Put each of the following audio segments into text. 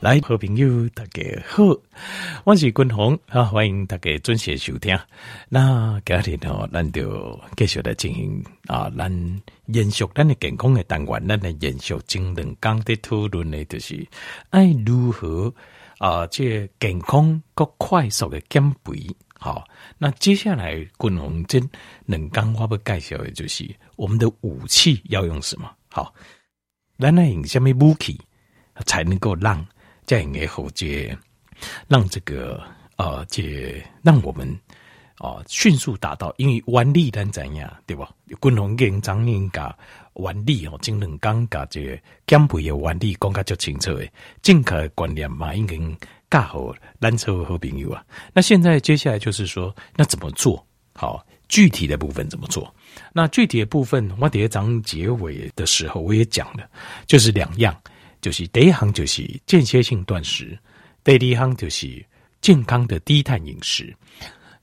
来，好朋友，大家好，我是君宏啊，欢迎大家准时收听。那今天呢，咱就继续来进行啊，咱延续咱的健康的单元，咱来延续前两讲的讨论的，就是爱如何啊，这健康够快速的减肥。好，那接下来君宏这两讲我要介绍的，就是我们的武器要用什么？好，咱来用什么武器才能够让？在以后，这让这个呃，这让我们啊迅速达到，因为原理咱怎样，对吧？军红跟张英甲原理哦，精能刚甲这减肥的原理讲较较清楚诶，正确观念嘛，已经教好咱做好朋友啊。那现在接下来就是说，那怎么做好？具体的部分怎么做？那具体的部分，我第一章结尾的时候我也讲了，就是两样。就是第一行就是间歇性断食，第二行就是健康的低碳饮食。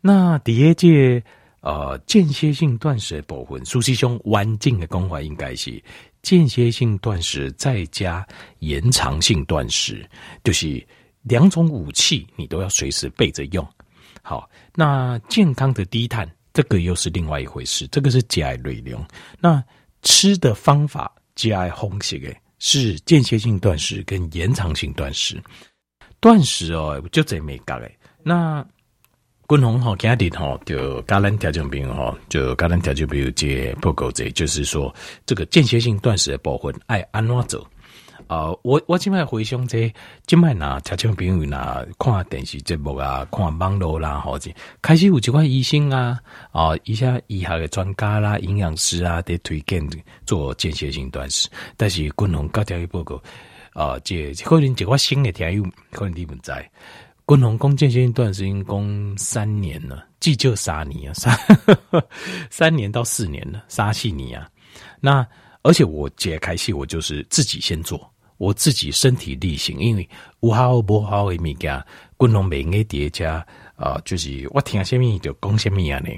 那第一届呃间歇性断食的部分，苏西兄完整的功法应该是间歇性断食再加延长性断食，就是两种武器你都要随时备着用。好，那健康的低碳这个又是另外一回事，这个是节哀内容。那吃的方法加方式的。是间歇性断食跟延长性断食，断食哦，就这没搞诶。那军红哈家里哈就加兰条件病吼，就加兰条件病接报告者，就是说这个间歇性断食的部分爱安怎走。啊、我我今麦回想这，今麦拿听众朋友拿看电视节目啊，看网络啦，或者开始有几块医生啊，啊、呃，一下医学的专家啦、营养师啊，得推荐做间歇性断食。但是军红高条一报告，啊、呃，这可能几块新的听友可能你们在军红讲间歇性断食已经讲三年了，至少三年啊，三 三年到四年了，三四年啊。那而且我解开戏，我就是自己先做。我自己身体力行，因为有好无好的物件，军龙每个叠加啊，就是我听什么就讲什么样的。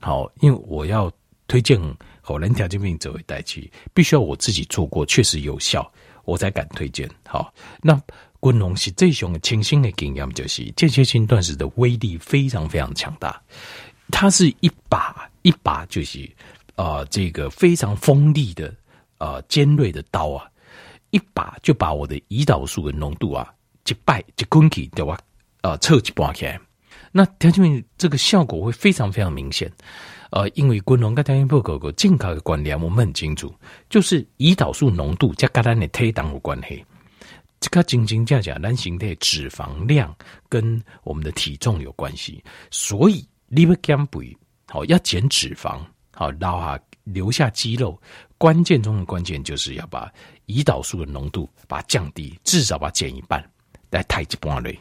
好，因为我要推荐好人条件病作为代替，必须要我自己做过，确实有效，我才敢推荐。好，那军龙是这种清新的经验，就是间歇性断食的威力非常非常强大，它是一把一把就是啊、呃，这个非常锋利的啊、呃，尖锐的刀啊。一把就把我的胰岛素的浓度啊，一摆一滚起，对吧？呃，测一半起来，那条件面这个效果会非常非常明显。呃，因为军宏跟条件不够够健康的关联，我们很清楚，就是胰岛素浓度加跟咱的体重有关系。这个真真正正咱身体脂肪量跟我们的体重有关系，所以你要减肥，好要减脂肪，好留下留下肌肉。关键中的关键就是要把胰岛素的浓度把它降低，至少把它减一半，来太极半类。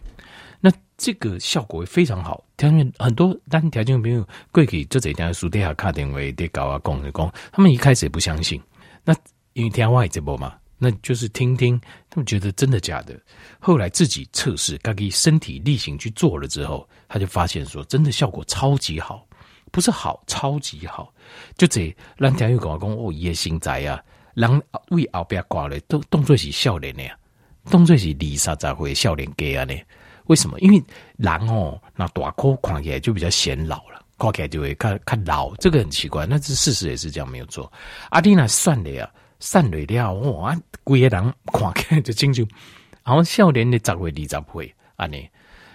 那这个效果会非常好。条件很多单条件朋友过去这几天书底下看电话得搞啊讲的讲，他们一开始也不相信。那因为听外直播嘛，那就是听听，他们觉得真的假的。后来自己测试，自己身体力行去做了之后，他就发现说，真的效果超级好。不是好，超级好，就这。咱听友跟我讲，哦，伊的身材啊，人为后边挂咧，都动作是少年的呀，动作是二三十岁少年家啊呢？为什么？因为人哦，那大块看起来就比较显老了，看起来就会看看老，这个很奇怪。那是事实也是这样，没有错。阿弟那算的呀，散累了哇，规个人看起来就清楚，然后少年的十岁二十岁啊呢？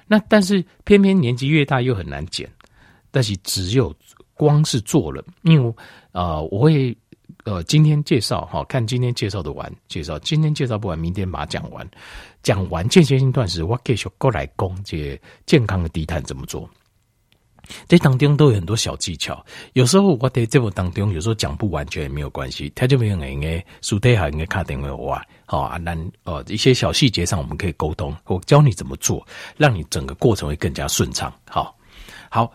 那但是偏偏年纪越大又很难减。但是只有光是做了，因为啊、呃，我会呃今天介绍哈，看今天介绍的完介绍，今天介绍不完，明天把它讲完。讲完间歇性断食，我继续过来讲这健康的低碳怎么做。这当中都有很多小技巧，有时候我在这部当中有时候讲不完全也没有关系，他就没有应该书底下应该卡电话我好啊，那呃一些小细节上我们可以沟通，我教你怎么做，让你整个过程会更加顺畅。好，好。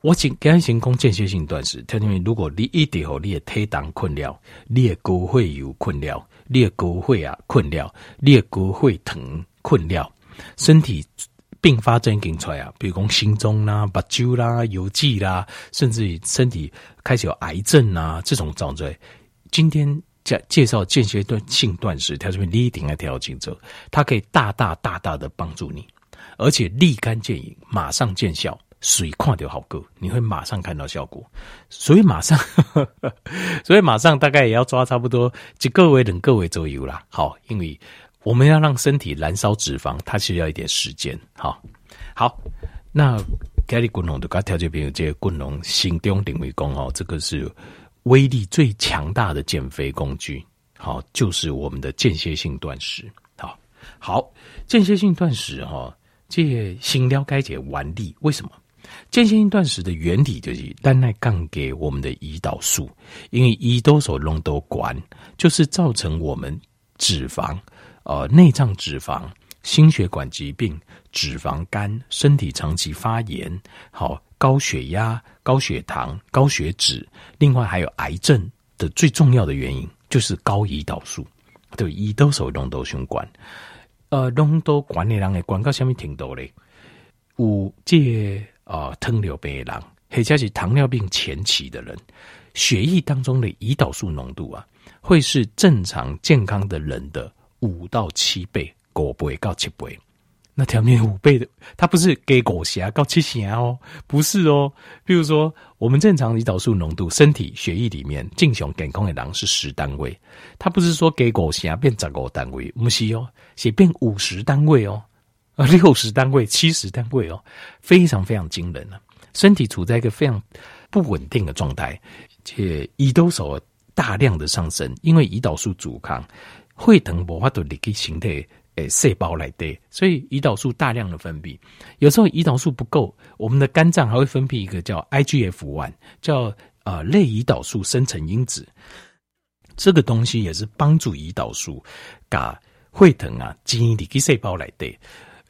我请刚行讲间歇性断食，特别如果你一直后你的体重困了，你的高血压困了，你的高血压困了，你的高血糖困了，身体并发症跟出来啊，比如讲心中啦、目睭啦、油脂啦，甚至于身体开始有癌症啊，这种状态，今天介介绍间歇性断食，它这边立定要调节者，它可以大大大大的帮助你，而且立竿见影，马上见效。水看掉好过，你会马上看到效果。所以马上，所以马上大概也要抓差不多几个位两个位左右啦。好，因为我们要让身体燃烧脂肪，它需要一点时间。好，好，那咖喱滚龙的咖调节朋友，这个滚龙心中定位功哦，这个是。威力最强大的减肥工具，好，就是我们的间歇性断食。好，好，间歇性断食哈，这先了解完毕。为什么间歇性断食的原理就是单来杠给我们的胰岛素，因为胰岛素浓度高，就是造成我们脂肪、呃内脏脂肪、心血管疾病、脂肪肝、身体长期发炎，好。高血压、高血糖、高血脂，另外还有癌症的最重要的原因就是高胰岛素。对，胰岛素浓度相关。呃，浓度高的人的广告下面挺多嘞。有这啊、呃，糖尿病的人，或者是糖尿病前期的人，血液当中的胰岛素浓度啊，会是正常健康的人的五到七倍，五倍到七倍。那条命五倍的，它不是给狗血高七血哦，不是哦。比如说，我们正常胰岛素浓度，身体血液里面正常健康的人是十单位，它不是说给狗血变十五单位，不是哦，写变五十单位哦，啊六十单位、七十单位哦，非常非常惊人了。身体处在一个非常不稳定的状态，且胰岛素大量的上升，因为胰岛素阻抗，会等无法度立即形态。诶，细胞来对，所以胰岛素大量的分泌，有时候胰岛素不够，我们的肝脏还会分泌一个叫 IGF-1，叫呃类胰岛素生成因子，这个东西也是帮助胰岛素嘎会疼啊，基因里给细胞来对。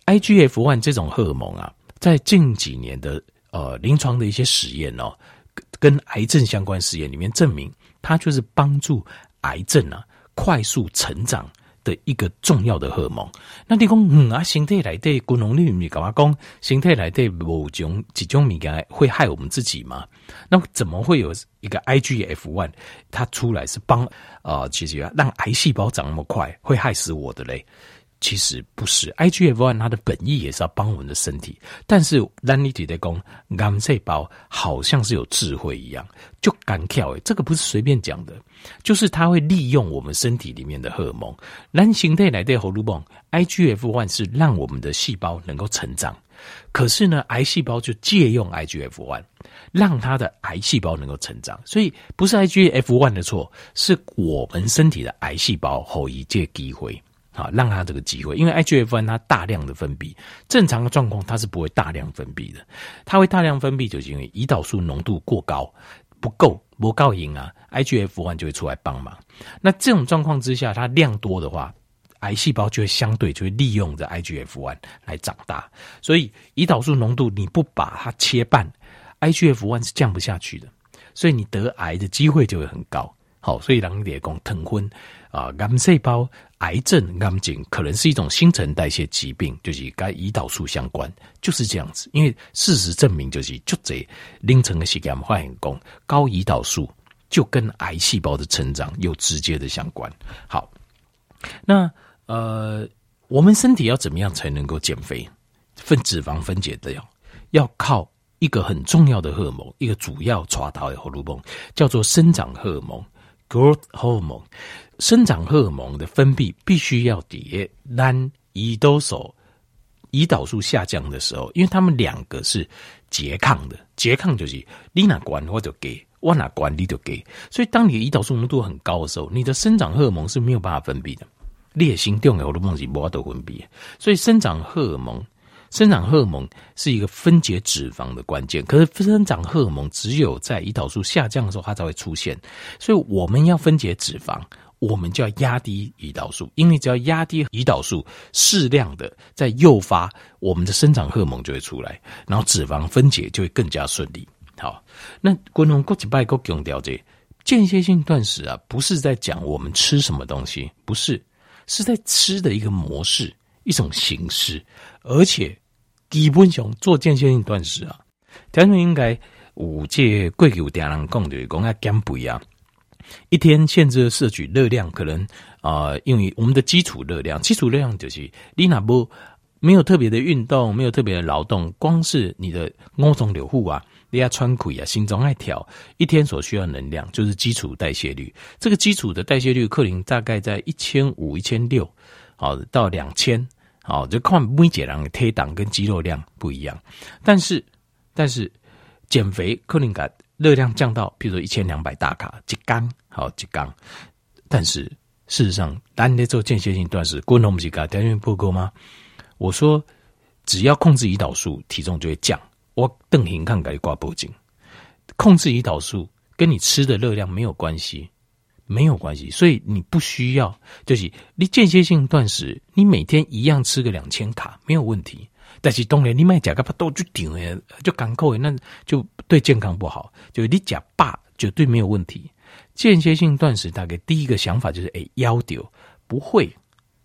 IGF-1 这种荷尔蒙啊，在近几年的呃临床的一些实验哦，跟癌症相关实验里面证明，它就是帮助癌症啊快速成长。的一个重要的荷尔蒙，那你讲嗯啊，身体来的功能你你干嘛讲身体来的某种几种敏感会害我们自己吗？那怎么会有一个 IGF-1 它出来是帮啊、呃，其实让癌细胞长那么快，会害死我的嘞？其实不是，IGF-1 它的本意也是要帮我们的身体，但是让你觉得讲癌细胞好像是有智慧一样，就敢跳诶，这个不是随便讲的，就是它会利用我们身体里面的荷尔蒙，男性体来的荷尔蒙 IGF-1 是让我们的细胞能够成长，可是呢，癌细胞就借用 IGF-1 让它的癌细胞能够成长，所以不是 IGF-1 的错，是我们身体的癌细胞后一借机会。啊，让他这个机会，因为 IGF-1 它大量的分泌，正常的状况它是不会大量分泌的，它会大量分泌就是因为胰岛素浓度过高，不够不够赢啊，IGF-1 就会出来帮忙。那这种状况之下，它量多的话，癌细胞就会相对就会利用着 IGF-1 来长大。所以胰岛素浓度你不把它切半，IGF-1 是降不下去的，所以你得癌的机会就会很高。好，所以人家讲疼昏啊，癌细胞。癌症、癌症可能是一种新陈代谢疾病，就是跟胰岛素相关，就是这样子。因为事实证明，就是就这凌晨的时间发现讲，高胰岛素就跟癌细胞的成长有直接的相关。好，那呃，我们身体要怎么样才能够减肥？分脂肪分解掉要靠一个很重要的荷尔蒙，一个主要传导的荷尔蒙叫做生长荷尔蒙 （growth hormone）。生长荷尔蒙的分泌必须要叠让胰岛素胰岛素下降的时候，因为他们两个是拮抗的，拮抗就是你哪管我就给，我哪管你就给，所以当你的胰岛素浓度很高的时候，你的生长荷尔蒙是没有办法分泌的，烈性重要荷尔蒙是无法度分泌，所以生长荷尔蒙。生长荷尔蒙是一个分解脂肪的关键，可是生长荷尔蒙只有在胰岛素下降的时候，它才会出现。所以我们要分解脂肪，我们就要压低胰岛素，因为只要压低胰岛素，适量的在诱发我们的生长荷尔蒙就会出来，然后脂肪分解就会更加顺利。好，那国农过几拜国强调这间歇性断食啊，不是在讲我们吃什么东西，不是，是在吃的一个模式。一种形式，而且基本上做间歇性断食啊，条件应该五戒贵有点人讲的讲要减肥啊，一天限制的摄取热量可能啊、因为我们的基础热量，基础热量就是你那不没有特别的运动，没有特别的劳动，光是你的五脏六腑啊，你要穿亏啊，心脏爱跳，一天所需要能量就是基础代谢率。这个基础的代谢率，克林大概在一千五、一千六，好到两千，好就看每一个人的体档跟肌肉量不一样。但是，但是减肥克林感。热量降到，比如说一千两百大卡一缸，好一缸。但是事实上，当你做间歇性断食，滚龙不是噶条件不够吗？我说，只要控制胰岛素，体重就会降。我邓 hình 看改挂脖颈，控制胰岛素跟你吃的热量没有关系，没有关系。所以你不需要，就是你间歇性断食，你每天一样吃个两千卡没有问题。但是当然，你买假个都就顶诶，就港口诶，那就对健康不好。就你假霸绝对没有问题。间歇性断食大概第一个想法就是，诶，腰丢不会。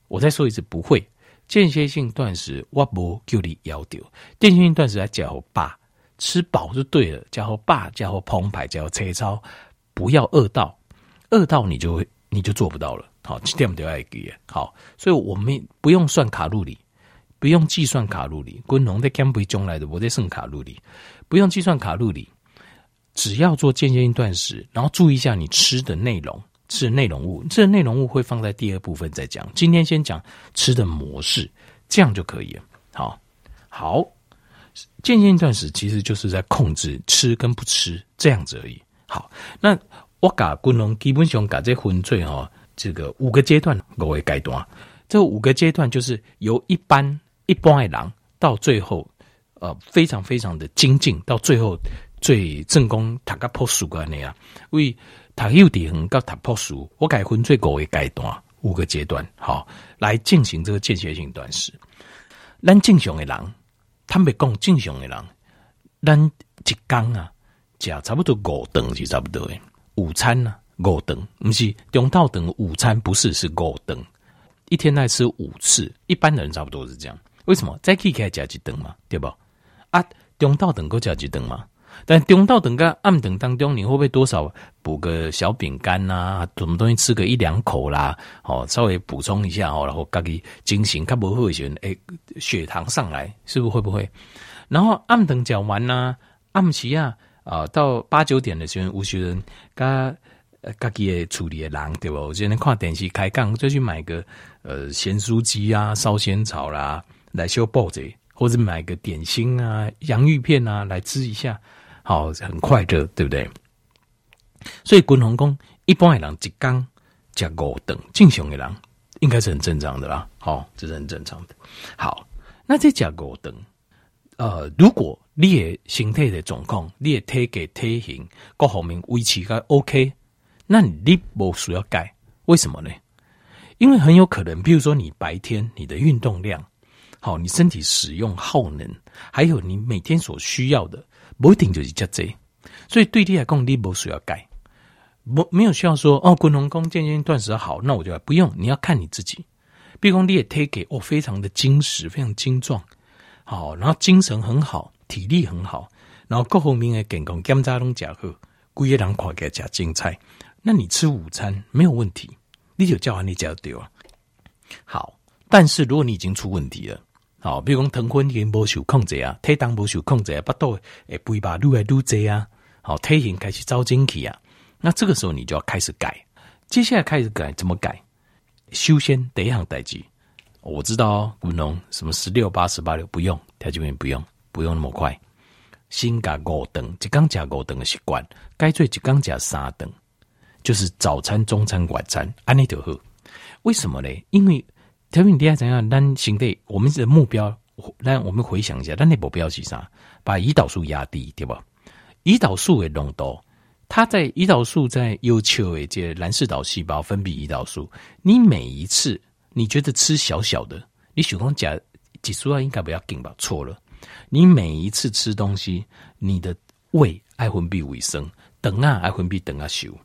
我再说一次，不会。间歇性断食我不叫你腰丢。间歇性断食来加好霸，吃饱就对了。加好霸，加好澎湃，加好车操，不要饿到，饿到你就会你就做不到了。好，这点都要记。好，所以我们不用算卡路里。不用计算卡路里，滚龙在减肥中来的，我在算卡路里，不用计算卡路里，只要做间歇性断食，然后注意一下你吃的内容，吃的内容物，这内容物会放在第二部分再讲。今天先讲吃的模式，这样就可以了。好，好，间歇性断食其实就是在控制吃跟不吃这样子而已。好，那我把滚龙基本上把这分最哈，这个五个阶段我会阶段，这五个阶段就是由一般。一般的人到最后，呃，非常非常的精进，到最后最正功，塔个破书个那样，为塔有底很高，塔破书，我改分最高的阶段，五个阶段，好来进行这个间歇性断食。咱正常的人，坦白讲，正常的人，咱一天啊，食差不多五顿是差不多的。午餐呢、啊，五顿，不是中昼顿，午餐不是是五顿，一天来吃五次，一般的人差不多是这样。为什么再可以加几顿嘛？对不？啊，中道等够加几顿嘛？但中道等个暗等当中，你会不会多少补个小饼干呐？什么东西吃个一两口啦？哦，稍微补充一下哦，然后自己进行，它不会选诶，血糖上来是不是会不会？然后暗等讲完呐，暗时啊啊，到八九点的时候，有些人噶自己的处理的人对不？我今天看电视开讲，就去买个呃咸酥鸡啊，烧仙草啦。来修报纸，或者买个点心啊、洋芋片啊来吃一下，好，很快乐，对不对？所以滚龙公一般的人一缸加五顿，正常的人应该是很正常的啦。好，这是很正常的。好，那这加五顿，呃，如果你的身体的状况，你的体格体型各方面维持个 OK，那你不需要改，为什么呢？因为很有可能，比如说你白天你的运动量。好，你身体使用耗能，还有你每天所需要的，不一定就是这些，所以对你来讲，你不需要改，没没有需要说哦，滚龙宫间歇断食好，那我就不用。你要看你自己，比如说你也 take 哦，非常的精实，非常精壮，好，然后精神很好，体力很好，然后各方面的健康检查拢加好，规个人看起来加精彩，那你吃午餐没有问题，你就叫完你就对了。好，但是如果你已经出问题了。好，比如讲糖分已经无受控制啊，体重无受控制啊，腹肚诶肥吧愈来愈济啊，好，体型开始走进去啊，那这个时候你就要开始改，接下来开始改怎么改？修仙第一行代志，我知道哦，滚龙什么十六八十八六不用，条件不用，不用那么快，先加五顿，一缸加五顿的习惯，该做一缸加三顿，就是早餐、中餐、晚餐，安尼就好。为什么呢？因为特别你要怎样？咱现在我们的目标，让我们回想一下，咱的目标是啥？把胰岛素压低，对吧？胰岛素的浓度，它在胰岛素在有球诶，这蓝氏岛细胞分泌胰岛素。你每一次你觉得吃小小的，你血糖甲指数应该不要紧吧？错了，你每一次吃东西，你的胃爱分泌维生，等啊爱分泌等啊修，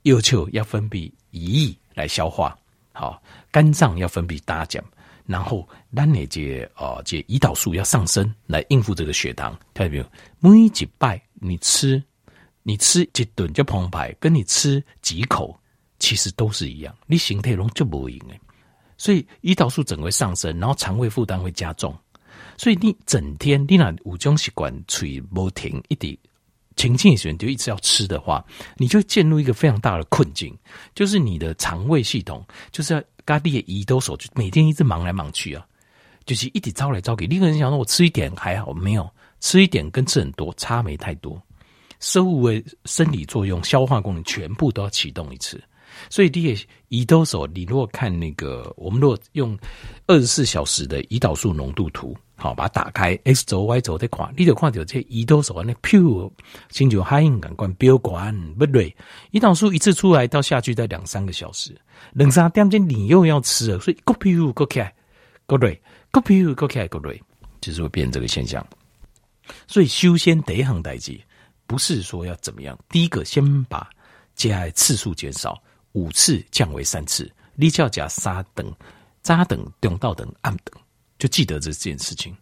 有球要分泌胰液来消化。好，肝脏要分泌大钾，然后咱的这呃这胰岛素要上升来应付这个血糖。特别每一拜你吃你吃一顿就澎湃，跟你吃几口其实都是一样，你形态中就不赢哎。所以胰岛素整个上升，然后肠胃负担会加重。所以你整天你那五种习惯嘴不停一滴情境选就一直要吃的话，你就会进入一个非常大的困境，就是你的肠胃系统就是要咖喱胰岛素就每天一直忙来忙去啊，就是一直招来招给。你可能想说我吃一点还好，没有吃一点跟吃很多差没太多，生物的生理作用、消化功能全部都要启动一次。所以，第二胰岛素，你如果看那个，我们如果用二十四小时的胰岛素浓度图，好，把它打开，X 轴、Y 轴在看，你就看到这胰岛素那 pure，先就海应感官标管不对，胰岛素一次出来到下去在两三个小时，两三点钟你又要吃了，所以 go pure go 开，go 对，go pure go 开 go 对，就是会变这个现象。所以修仙第一行代志，不是说要怎么样，第一个先把加的次数减少。五次降为三次，你叫加三等、扎等、中到等、暗等，就记得这件事情。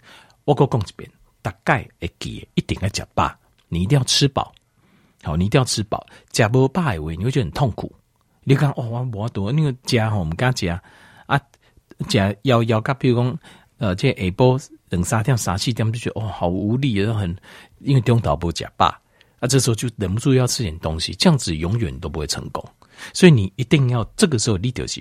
我够讲一遍，大概会记，一定要吃饱，你一定要吃饱。好，你一定要吃饱，吃不饱的话，你会觉得很痛苦。你看，哦，我我多那个加哈，我们刚加啊，加要要加，比如讲，呃，这下晡两三点、三四点就觉得哦，好无力，然后很因为中到不吃饱，啊，这时候就忍不住要吃点东西，这样子永远都不会成功。所以你一定要这个时候你就是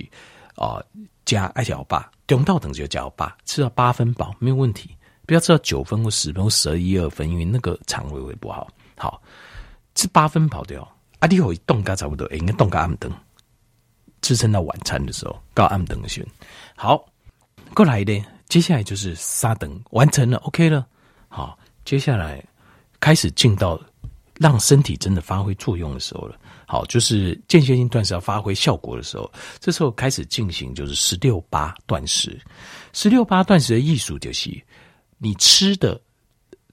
啊、加爱小八，中到等就加八，吃到八分饱没有问题，不要吃到九分或十分或十一二分，因为那个肠胃会不好。好，吃八分饱的哦，啊你会动嘎差不多，应该动嘎暗灯，支撑到晚餐的时候，到暗灯的时候。好，过来的接下来就是三等完成了，OK 了。好，接下来开始进到让身体真的发挥作用的时候了。好，就是间歇性断食要发挥效果的时候，这时候开始进行就是十六八断食。十六八断食的艺术就是，你吃的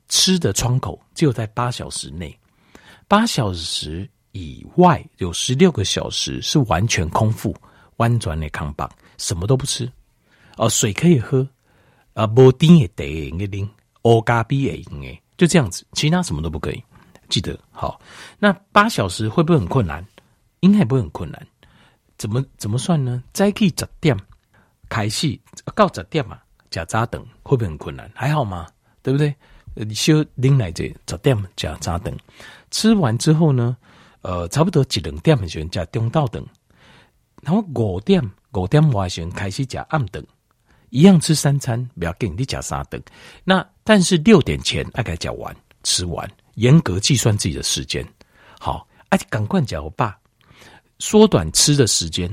吃的窗口只有在八小时内，八小时以外有十六个小时是完全空腹，弯转的康棒，什么都不吃。哦，水可以喝，啊，无丁也得应该啉，欧咖比也应该，就这样子，其他什么都不可以。记得好，那八小时会不会很困难？应该不会很困难。怎么怎么算呢？再去十点开始到十点嘛，加早等会不会很困难？还好吗？对不对？你修拎来这十点加早等，吃完之后呢，呃，差不多一两点的时候加中道等，然后五点五点外时开始加暗等，一样吃三餐，不要紧你加三等。那但是六点前大概加完吃完。严格计算自己的时间，好，而且赶快讲我爸，缩短吃的时间，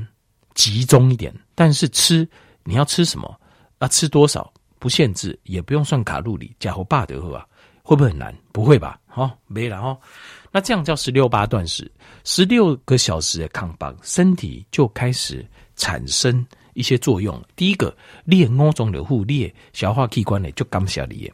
集中一点。但是吃你要吃什么啊？吃多少不限制，也不用算卡路里。假我爸的话，会不会很难？不会吧？好，没了哦。那这样叫十六八断食，十六个小时的抗棒，身体就开始产生一些作用。第一个，练五种的护列消化器官呢，就感谢你。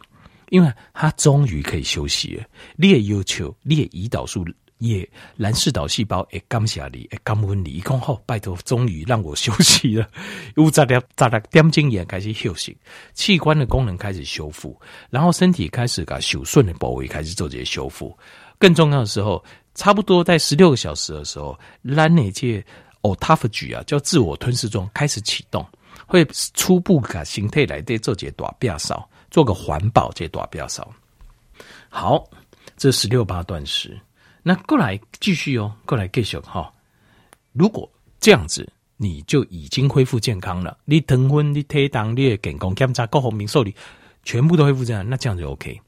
因为他终于可以休息了，你也要求，你的胰岛素也蓝氏岛细胞也感谢你，也感恩你，一讲好，拜托，终于让我休息了。有十六十六点钟也开始休息，器官的功能开始修复，然后身体开始把受损的部位开始做这些修复。更重要的时候，差不多在十六个小时的时候，蓝内界 autophagy 啊，叫自我吞噬中开始启动，会初步把形态来对做些大变少。做个环保，这段比较少。好，这十六八断食，那过来继续哦，过来继续哈。如果这样子，你就已经恢复健康了，你糖分、你体重、你的健康检查、各方面受理，全部都恢复这样，那这样就 OK。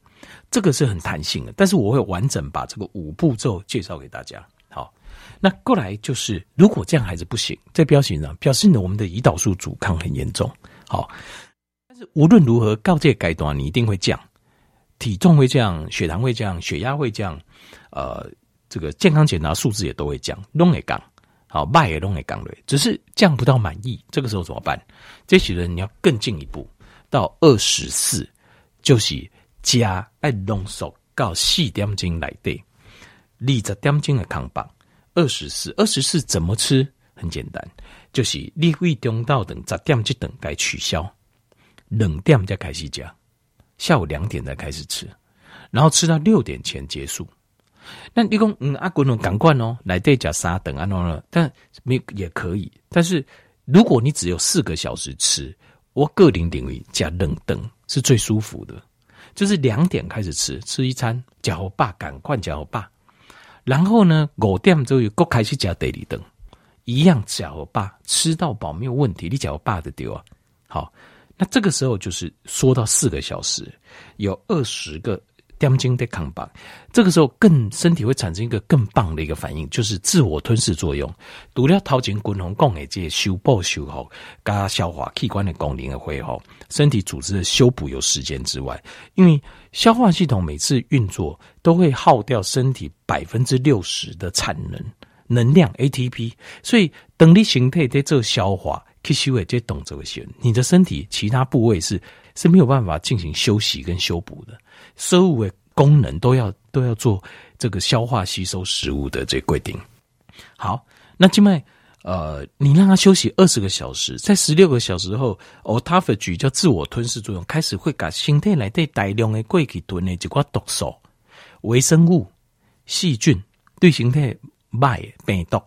这个是很弹性的，但是我会完整把这个五步骤介绍给大家。好，那过来就是，如果这样还是不行，在标题上表示呢，我们的胰岛素阻抗很严重。好。无论如何，告诫阶段你一定会降，体重会降，血糖会降，血压会降，呃，这个健康检查数字也都会降，拢会降，好，脉也拢会降的，只是降不到满意，这个时候怎么办？这些人你要更进一步，到二十四，就是加爱浓缩到四点钟来对，二十点钟的扛棒，二十四，二十四怎么吃？很简单，就是你胃中道等十点这等该取消。冷点再开始加，下午两点再开始吃，然后吃到六点前结束。那你讲嗯阿滚龙赶快哦，来对加沙等啊，喏，但没也可以。但是如果你只有四个小时吃，我个人认为加冷冻是最舒服的。就是两点开始吃，吃一餐，加好饱，赶快加好饱。然后呢，五点之后又开始加第二顿，一样加好饱，吃到饱没有问题。你加好饱的丢啊，好，那这个时候就是缩到四个小时，有二十个。点睛的扛棒，这个时候更身体会产生一个更棒的一个反应，就是自我吞噬作用。除了掏前滚红讲的这些修补修复加消化器官的功能的恢复，身体组织的修补有时间之外，因为消化系统每次运作都会耗掉身体百分之六十的产能能量 ATP，所以等你形态在做消化吸收的这动作时，你的身体其他部位是是没有办法进行休息跟修补的。所有的功能都要都要做这个消化吸收食物的这个规定。好，那静脉呃，你让它休息二十个小时，在十六个小时后，autophagy 叫自我吞噬作用开始会把身体内对大量的过去囤的几块毒素、微生物、细菌对身体坏病毒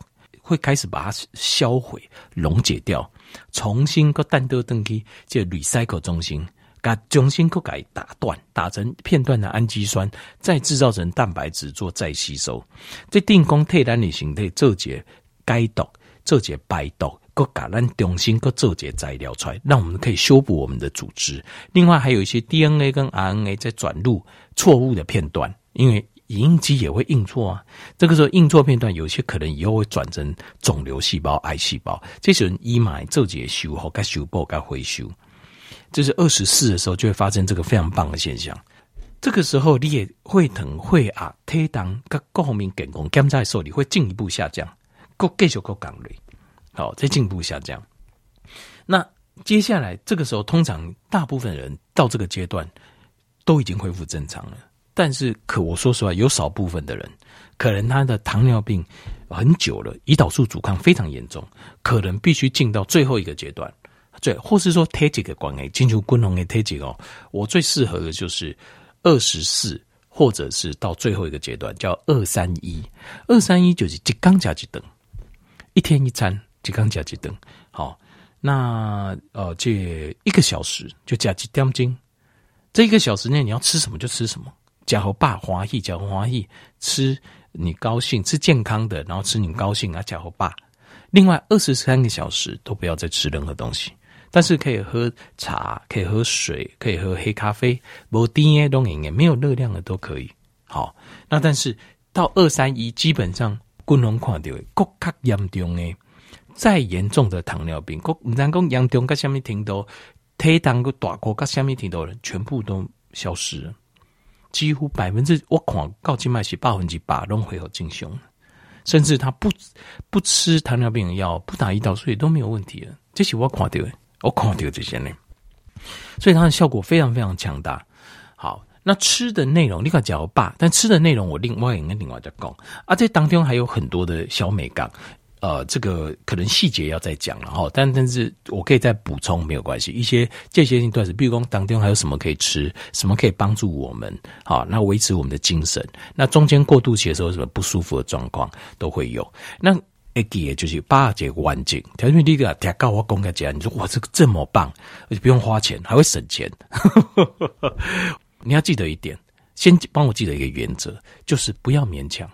会开始把它销毁、溶解掉，重新个弹道登机，这 recycle 中心。把中心给改打断，打成片段的氨基酸，再制造成蛋白质做再吸收。这定功替咱的形态做些解毒，做些排毒，各把咱中心各做些材料出来，让我们可以修补我们的组织。另外还有一些 DNA 跟 RNA 在转录错误的片段，因为影印机也会印错啊。这个时候印错片段，有些可能以后会转成肿瘤细胞、癌细胞。这些人医买做解修复、该修补、该回修。这是二十四的时候，就会发生这个非常棒的现象。这个时候，你也会疼会啊，推档各各方面健康，检查的时候你会进一步下降，各继续各岗位，好，再进一步下降。那接下来这个时候，通常大部分人到这个阶段都已经恢复正常了。但是，可我说实话，有少部分的人，可能他的糖尿病很久了，胰岛素阻抗非常严重，可能必须进到最后一个阶段。对，或是说体质的关系，进入滚红的体质哦，我最适合的就是二十四，或者是到最后一个阶段叫二三一，二三一就是一缸加一顿，一天一餐，一缸加一顿。好，那呃，这一个小时就加几点钟，这一个小时内你要吃什么就吃什么，加好饱欢喜，加好欢喜，吃你高兴，吃健康的，然后吃你高兴啊，加好饱。另外二十三个小时都不要再吃任何东西。但是可以喝茶，可以喝水，可以喝黑咖啡，无甜的东西也没有热量的都可以。好，那但是到二三一，基本上共同看到，更加严重的，再严重的糖尿病，唔能讲严重，甲虾米程度，体重个大过，甲虾米程度人，全部都消失了，几乎百分之我看到今麦是百分之百拢恢复正常，甚至他不不吃糖尿病药，不打胰岛素也都没有问题了，这是我看到的。我看到这些呢，所以它的效果非常非常强大。好，那吃的内容你看讲我爸，但吃的内容我另外跟另外再讲啊。这当中还有很多的小美感，呃，这个可能细节要再讲了哈。但但是我可以再补充，没有关系。一些间歇性断食，比如说当中还有什么可以吃，什么可以帮助我们好，那维持我们的精神。那中间过渡期的时候，什么不舒服的状况都会有。那会记的就是八节完整，条件第一个提高我公开讲，你说哇这个这么棒，而且不用花钱，还会省钱。你要记得一点，先帮我记得一个原则，就是不要勉强，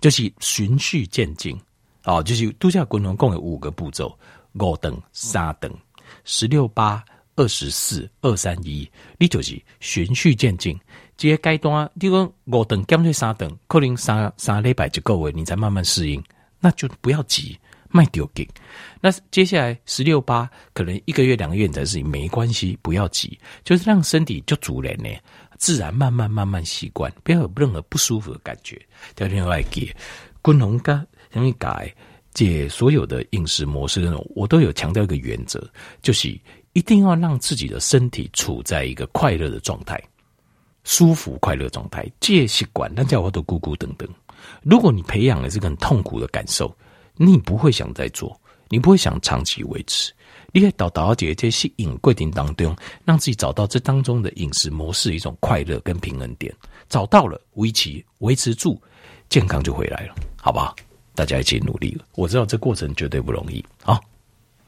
就是循序渐进。哦，就是度假滚轮共有五个步骤：五等、三等、十六八、二十四、二三一。你就是循序渐进，这些阶段，你讲五等减去三等，可能三三礼拜就够了，你才慢慢适应。那就不要急，卖丢给。那接下来十六八，可能一个月两个月你才适应，没关系，不要急，就是让身体就主人呢，自然慢慢慢慢习惯，不要有任何不舒服的感觉。第二天来给滚龙干什么改，这所有的饮食模式，我都有强调一个原则，就是一定要让自己的身体处在一个快乐的状态，舒服快乐状态。这习惯，那叫我都咕咕等等。如果你培养了这个很痛苦的感受，你不会想再做，你不会想长期维持。你可以导导这些吸引规定当中，让自己找到这当中的饮食模式一种快乐跟平衡点，找到了维持维持住，健康就回来了，好不好？大家一起努力，我知道这过程绝对不容易。好，